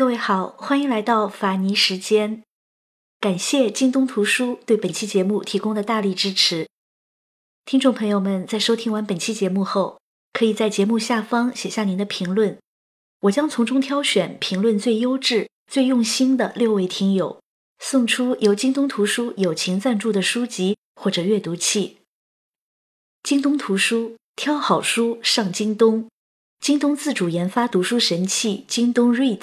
各位好，欢迎来到法尼时间。感谢京东图书对本期节目提供的大力支持。听众朋友们在收听完本期节目后，可以在节目下方写下您的评论，我将从中挑选评论最优质、最用心的六位听友，送出由京东图书友情赞助的书籍或者阅读器。京东图书挑好书上京东，京东自主研发读书神器京东 Read。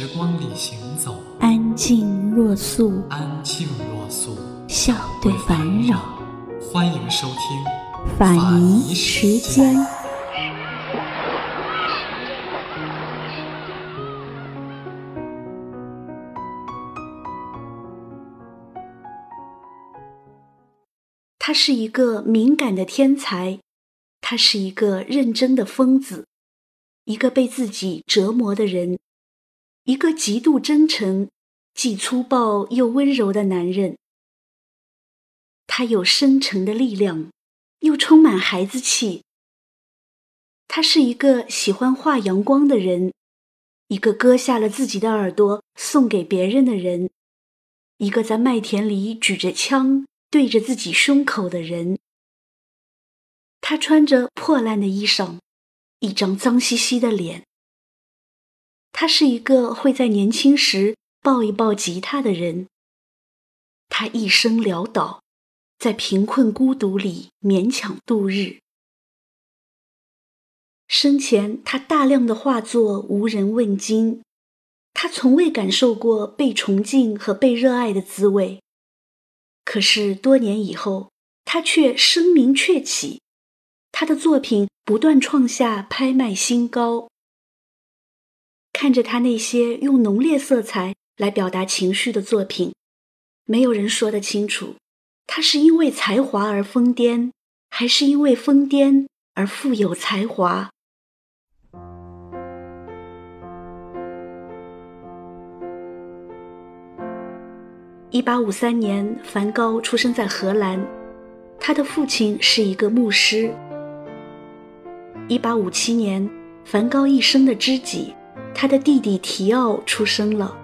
若素，安静若素，笑对烦扰。欢迎收听法尼时间。他是一个敏感的天才，他是一个认真的疯子，一个被自己折磨的人。一个极度真诚、既粗暴又温柔的男人。他有深沉的力量，又充满孩子气。他是一个喜欢画阳光的人，一个割下了自己的耳朵送给别人的人，一个在麦田里举着枪对着自己胸口的人。他穿着破烂的衣裳，一张脏兮兮的脸。他是一个会在年轻时抱一抱吉他的人。他一生潦倒，在贫困孤独里勉强度日。生前，他大量的画作无人问津，他从未感受过被崇敬和被热爱的滋味。可是多年以后，他却声名鹊起，他的作品不断创下拍卖新高。看着他那些用浓烈色彩来表达情绪的作品，没有人说得清楚，他是因为才华而疯癫，还是因为疯癫而富有才华。一八五三年，梵高出生在荷兰，他的父亲是一个牧师。一八五七年，梵高一生的知己。他的弟弟提奥出生了。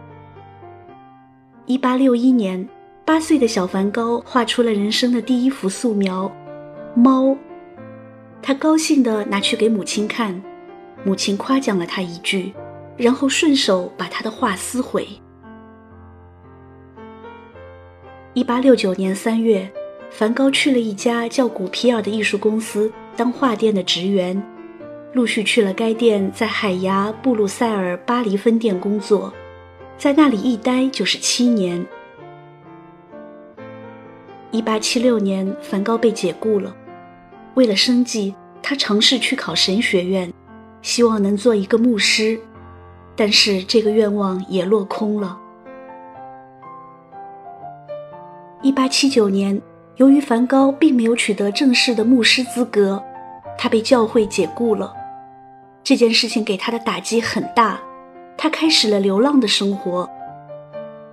一八六一年，八岁的小梵高画出了人生的第一幅素描——猫。他高兴地拿去给母亲看，母亲夸奖了他一句，然后顺手把他的画撕毁。一八六九年三月，梵高去了一家叫古皮尔的艺术公司当画店的职员。陆续去了该店在海牙、布鲁塞尔、巴黎分店工作，在那里一待就是七年。一八七六年，梵高被解雇了。为了生计，他尝试去考神学院，希望能做一个牧师，但是这个愿望也落空了。一八七九年，由于梵高并没有取得正式的牧师资格，他被教会解雇了。这件事情给他的打击很大，他开始了流浪的生活。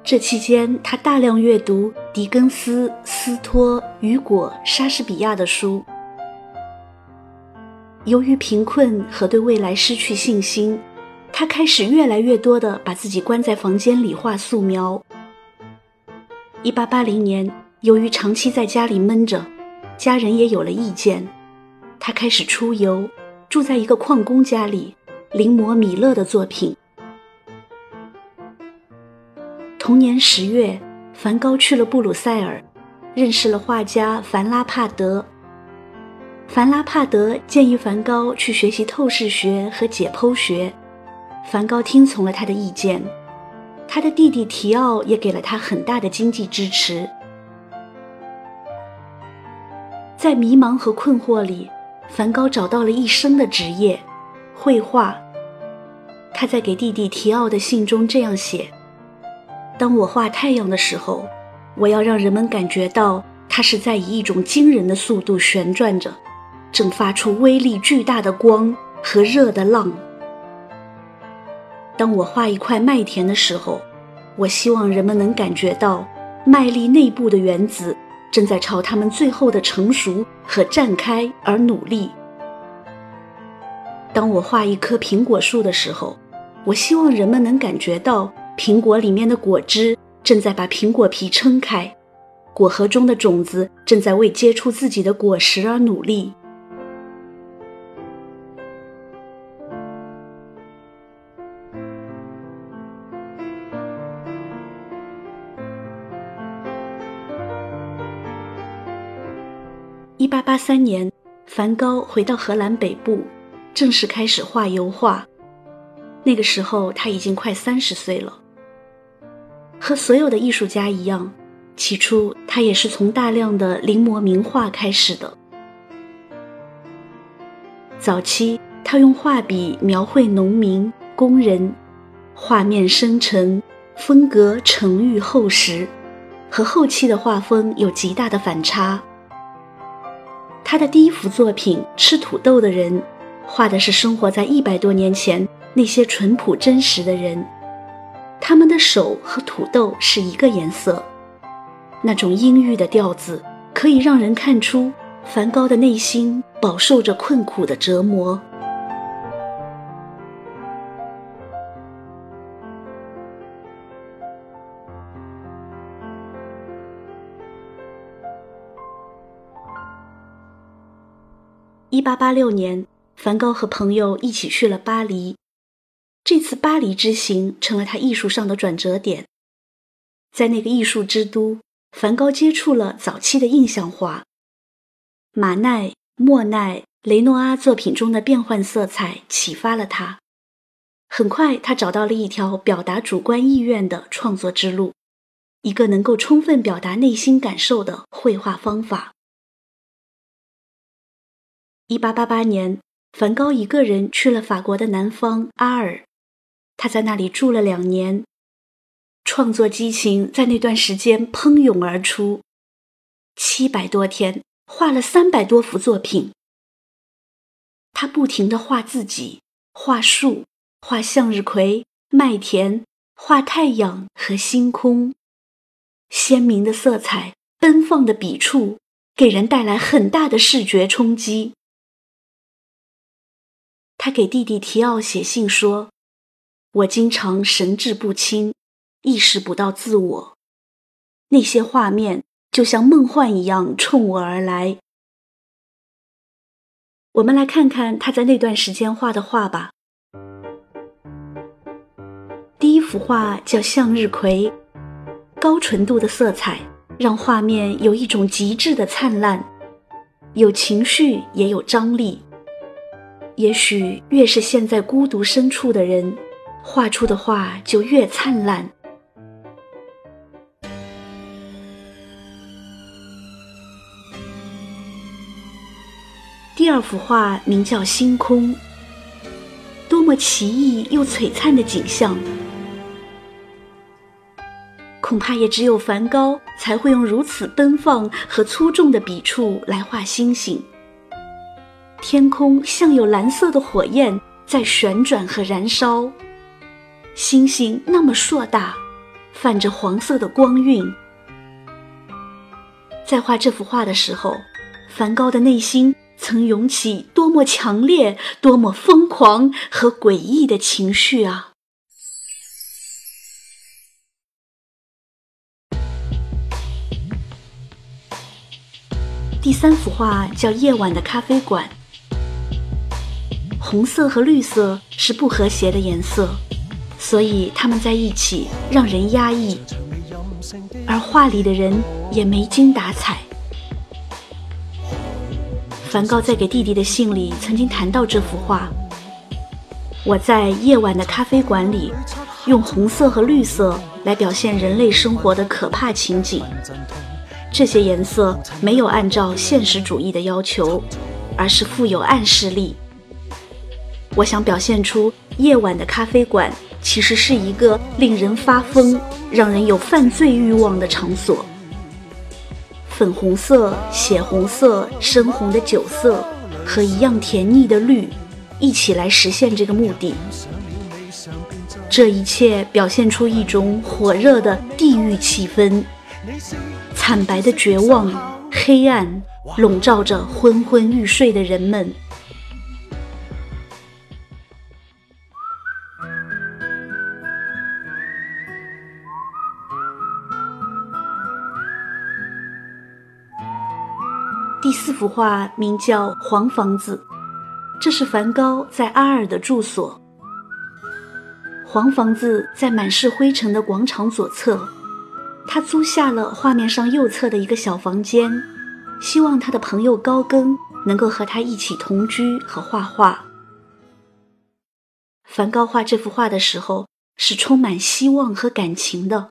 这期间，他大量阅读狄更斯、斯托、雨果、莎士比亚的书。由于贫困和对未来失去信心，他开始越来越多的把自己关在房间里画素描。一八八零年，由于长期在家里闷着，家人也有了意见，他开始出游。住在一个矿工家里，临摹米勒的作品。同年十月，梵高去了布鲁塞尔，认识了画家凡拉帕德。凡拉帕德建议梵高去学习透视学和解剖学，梵高听从了他的意见。他的弟弟提奥也给了他很大的经济支持。在迷茫和困惑里。梵高找到了一生的职业，绘画。他在给弟弟提奥的信中这样写：“当我画太阳的时候，我要让人们感觉到它是在以一种惊人的速度旋转着，正发出威力巨大的光和热的浪。当我画一块麦田的时候，我希望人们能感觉到麦粒内部的原子正在朝它们最后的成熟和绽开而努力。当我画一棵苹果树的时候，我希望人们能感觉到苹果里面的果汁正在把苹果皮撑开，果核中的种子正在为结出自己的果实而努力。一八八三年，梵高回到荷兰北部，正式开始画油画。那个时候他已经快三十岁了。和所有的艺术家一样，起初他也是从大量的临摹名画开始的。早期他用画笔描绘农民、工人，画面深沉，风格沉郁厚实，和后期的画风有极大的反差。他的第一幅作品《吃土豆的人》，画的是生活在一百多年前那些淳朴真实的人，他们的手和土豆是一个颜色，那种阴郁的调子可以让人看出梵高的内心饱受着困苦的折磨。一八八六年，梵高和朋友一起去了巴黎。这次巴黎之行成了他艺术上的转折点。在那个艺术之都，梵高接触了早期的印象画，马奈、莫奈、雷诺阿作品中的变幻色彩启发了他。很快，他找到了一条表达主观意愿的创作之路，一个能够充分表达内心感受的绘画方法。一八八八年，梵高一个人去了法国的南方阿尔，他在那里住了两年，创作激情在那段时间喷涌而出，七百多天画了三百多幅作品。他不停地画自己，画树，画向日葵、麦田，画太阳和星空，鲜明的色彩，奔放的笔触，给人带来很大的视觉冲击。他给弟弟提奥写信说：“我经常神志不清，意识不到自我，那些画面就像梦幻一样冲我而来。”我们来看看他在那段时间画的画吧。第一幅画叫《向日葵》，高纯度的色彩让画面有一种极致的灿烂，有情绪也有张力。也许越是陷在孤独深处的人，画出的画就越灿烂。第二幅画名叫《星空》，多么奇异又璀璨的景象！恐怕也只有梵高才会用如此奔放和粗重的笔触来画星星。天空像有蓝色的火焰在旋转和燃烧，星星那么硕大，泛着黄色的光晕。在画这幅画的时候，梵高的内心曾涌起多么强烈、多么疯狂和诡异的情绪啊！第三幅画叫《夜晚的咖啡馆》。红色和绿色是不和谐的颜色，所以他们在一起让人压抑，而画里的人也没精打采。梵高在给弟弟的信里曾经谈到这幅画：我在夜晚的咖啡馆里，用红色和绿色来表现人类生活的可怕情景。这些颜色没有按照现实主义的要求，而是富有暗示力。我想表现出夜晚的咖啡馆其实是一个令人发疯、让人有犯罪欲望的场所。粉红色、血红色、深红的酒色和一样甜腻的绿，一起来实现这个目的。这一切表现出一种火热的地狱气氛，惨白的绝望、黑暗笼罩着昏昏欲睡的人们。幅画名叫《黄房子》，这是梵高在阿尔的住所。黄房子在满是灰尘的广场左侧，他租下了画面上右侧的一个小房间，希望他的朋友高更能够和他一起同居和画画。梵高画这幅画的时候是充满希望和感情的，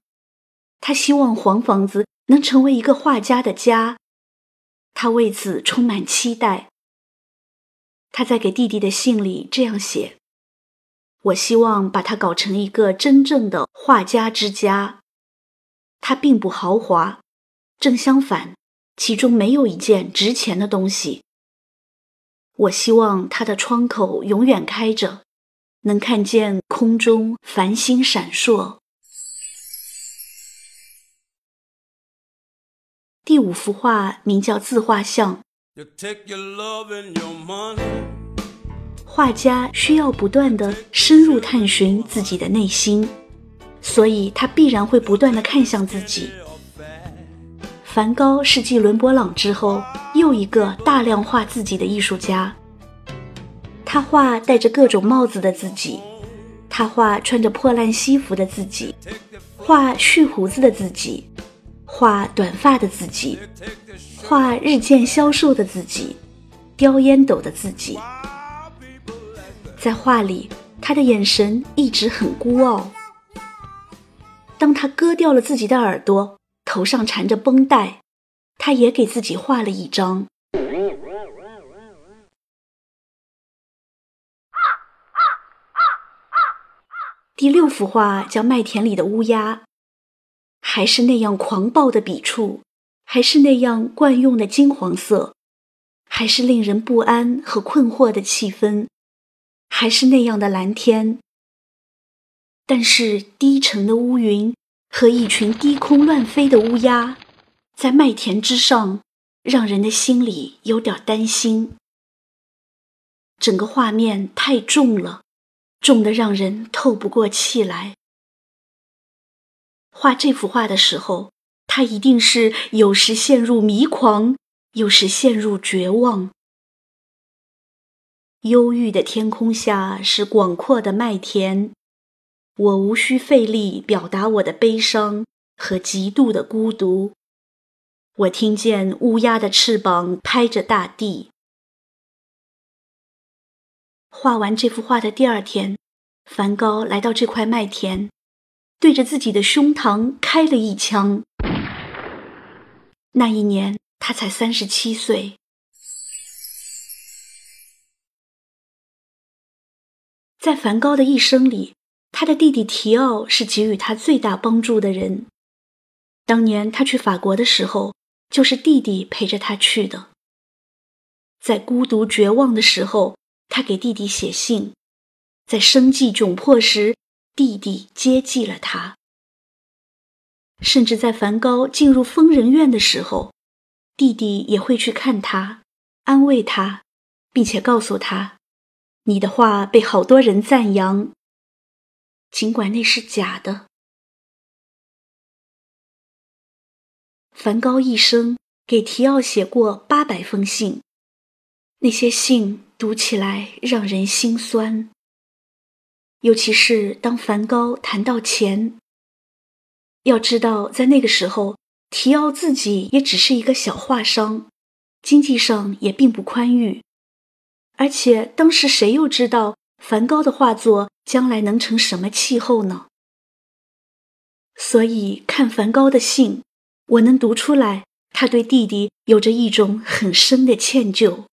他希望黄房子能成为一个画家的家。他为此充满期待。他在给弟弟的信里这样写：“我希望把它搞成一个真正的画家之家。它并不豪华，正相反，其中没有一件值钱的东西。我希望它的窗口永远开着，能看见空中繁星闪烁。”第五幅画名叫《自画像》。画家需要不断的深入探寻自己的内心，所以他必然会不断的看向自己。梵高是继伦勃朗之后又一个大量画自己的艺术家。他画戴着各种帽子的自己，他画穿着破烂西服的自己，画蓄胡子的自己。画短发的自己，画日渐消瘦的自己，叼烟斗的自己。在画里，他的眼神一直很孤傲。当他割掉了自己的耳朵，头上缠着绷带，他也给自己画了一张。第六幅画叫《麦田里的乌鸦》。还是那样狂暴的笔触，还是那样惯用的金黄色，还是令人不安和困惑的气氛，还是那样的蓝天。但是低沉的乌云和一群低空乱飞的乌鸦，在麦田之上，让人的心里有点担心。整个画面太重了，重得让人透不过气来。画这幅画的时候，他一定是有时陷入迷狂，有时陷入绝望。忧郁的天空下是广阔的麦田，我无需费力表达我的悲伤和极度的孤独。我听见乌鸦的翅膀拍着大地。画完这幅画的第二天，梵高来到这块麦田。对着自己的胸膛开了一枪。那一年他才三十七岁。在梵高的一生里，他的弟弟提奥是给予他最大帮助的人。当年他去法国的时候，就是弟弟陪着他去的。在孤独绝望的时候，他给弟弟写信；在生计窘迫时，弟弟接济了他，甚至在梵高进入疯人院的时候，弟弟也会去看他，安慰他，并且告诉他：“你的话被好多人赞扬，尽管那是假的。”梵高一生给提奥写过八百封信，那些信读起来让人心酸。尤其是当梵高谈到钱，要知道，在那个时候，提奥自己也只是一个小画商，经济上也并不宽裕，而且当时谁又知道梵高的画作将来能成什么气候呢？所以看梵高的信，我能读出来，他对弟弟有着一种很深的歉疚。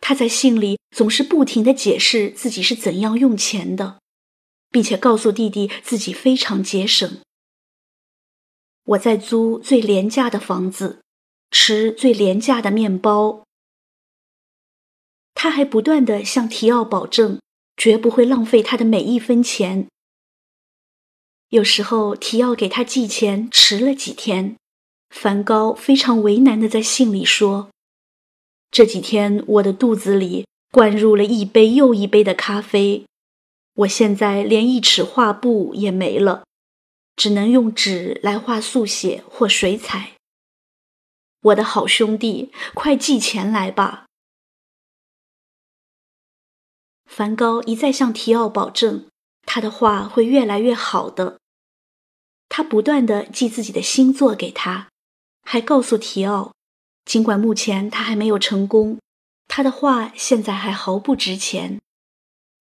他在信里总是不停的解释自己是怎样用钱的，并且告诉弟弟自己非常节省。我在租最廉价的房子，吃最廉价的面包。他还不断的向提奥保证，绝不会浪费他的每一分钱。有时候提奥给他寄钱迟了几天，梵高非常为难的在信里说：“这几天我的肚子里灌入了一杯又一杯的咖啡，我现在连一尺画布也没了。”只能用纸来画速写或水彩。我的好兄弟，快寄钱来吧！梵高一再向提奥保证，他的画会越来越好的。他不断的寄自己的新作给他，还告诉提奥，尽管目前他还没有成功，他的画现在还毫不值钱，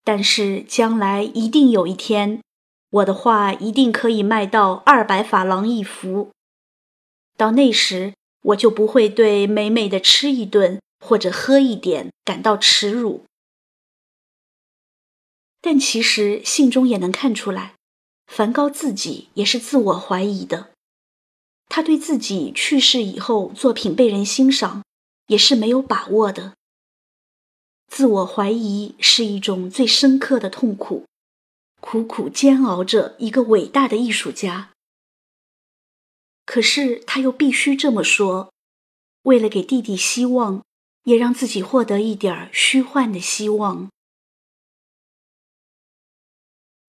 但是将来一定有一天。我的画一定可以卖到二百法郎一幅，到那时我就不会对美美的吃一顿或者喝一点感到耻辱。但其实信中也能看出来，梵高自己也是自我怀疑的，他对自己去世以后作品被人欣赏也是没有把握的。自我怀疑是一种最深刻的痛苦。苦苦煎熬着一个伟大的艺术家，可是他又必须这么说，为了给弟弟希望，也让自己获得一点虚幻的希望。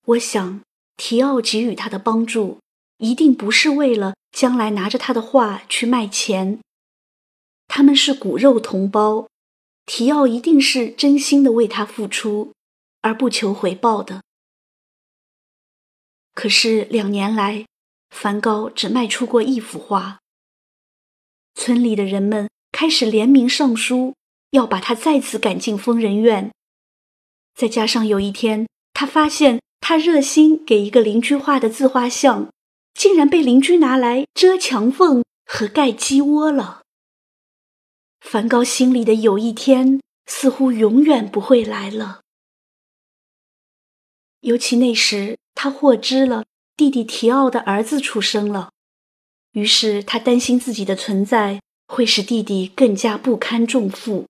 我想，提奥给予他的帮助，一定不是为了将来拿着他的画去卖钱。他们是骨肉同胞，提奥一定是真心的为他付出，而不求回报的。可是两年来，梵高只卖出过一幅画。村里的人们开始联名上书，要把他再次赶进疯人院。再加上有一天，他发现他热心给一个邻居画的自画像，竟然被邻居拿来遮墙缝和盖鸡窝了。梵高心里的有一天，似乎永远不会来了。尤其那时。他获知了弟弟提奥的儿子出生了，于是他担心自己的存在会使弟弟更加不堪重负。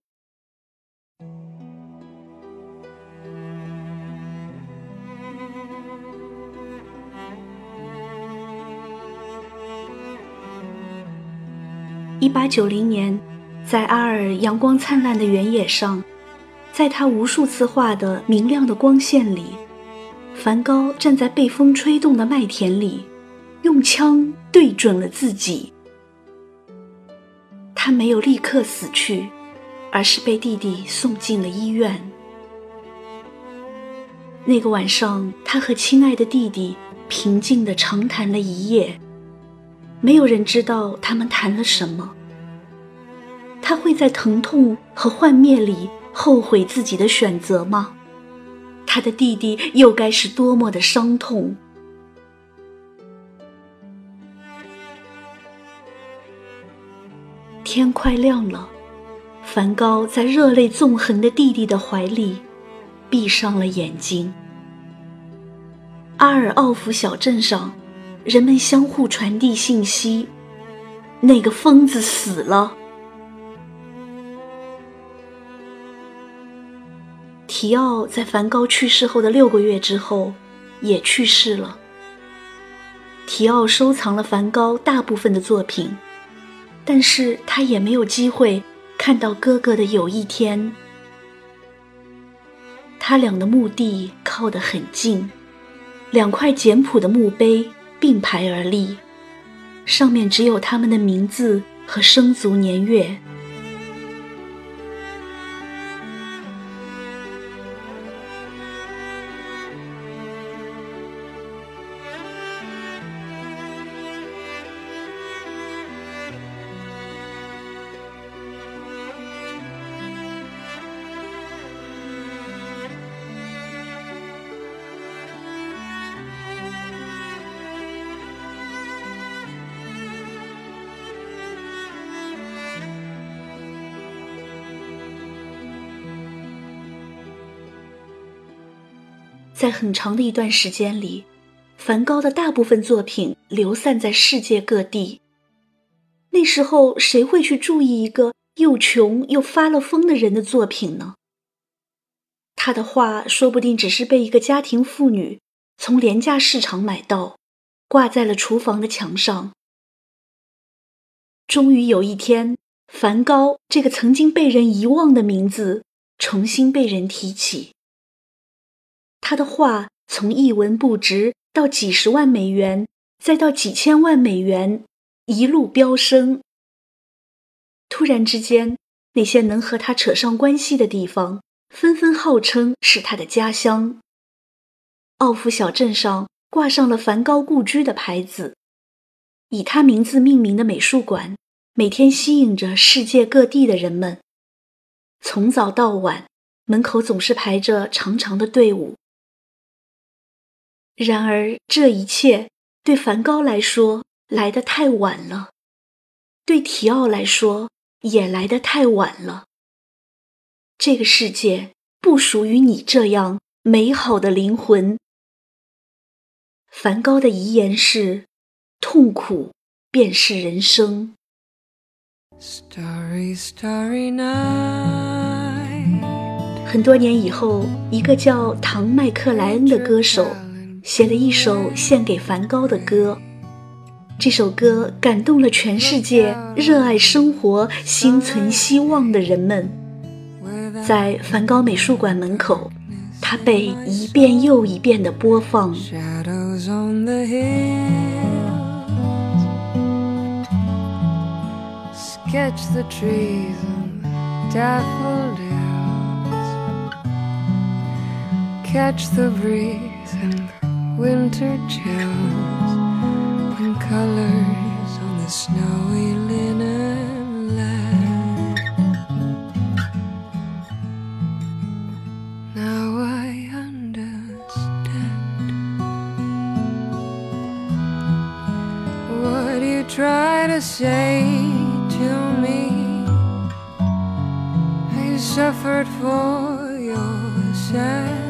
一八九零年，在阿尔阳光灿烂的原野上，在他无数次画的明亮的光线里。梵高站在被风吹动的麦田里，用枪对准了自己。他没有立刻死去，而是被弟弟送进了医院。那个晚上，他和亲爱的弟弟平静地长谈了一夜。没有人知道他们谈了什么。他会在疼痛和幻灭里后悔自己的选择吗？他的弟弟又该是多么的伤痛！天快亮了，梵高在热泪纵横的弟弟的怀里闭上了眼睛。阿尔奥夫小镇上，人们相互传递信息：那个疯子死了。提奥在梵高去世后的六个月之后，也去世了。提奥收藏了梵高大部分的作品，但是他也没有机会看到哥哥的有一天。他俩的墓地靠得很近，两块简朴的墓碑并排而立，上面只有他们的名字和生卒年月。在很长的一段时间里，梵高的大部分作品流散在世界各地。那时候，谁会去注意一个又穷又发了疯的人的作品呢？他的画说不定只是被一个家庭妇女从廉价市场买到，挂在了厨房的墙上。终于有一天，梵高这个曾经被人遗忘的名字重新被人提起。他的画从一文不值到几十万美元，再到几千万美元，一路飙升。突然之间，那些能和他扯上关系的地方，纷纷号称是他的家乡。奥夫小镇上挂上了梵高故居的牌子，以他名字命名的美术馆，每天吸引着世界各地的人们。从早到晚，门口总是排着长长的队伍。然而，这一切对梵高来说来得太晚了，对提奥来说也来得太晚了。这个世界不属于你这样美好的灵魂。梵高的遗言是：“痛苦便是人生。” Starry, starry night. 很多年以后，一个叫唐·麦克莱恩的歌手。写了一首献给梵高的歌。这首歌感动了全世界热爱生活、心存希望的人们。在梵高美术馆门口，他被一遍又一遍的播放。Catch the trees and daffodils. Catch the breeze. Winter chills when colors on the snowy linen land. Now I understand what you try to say to me. I suffered for your sad.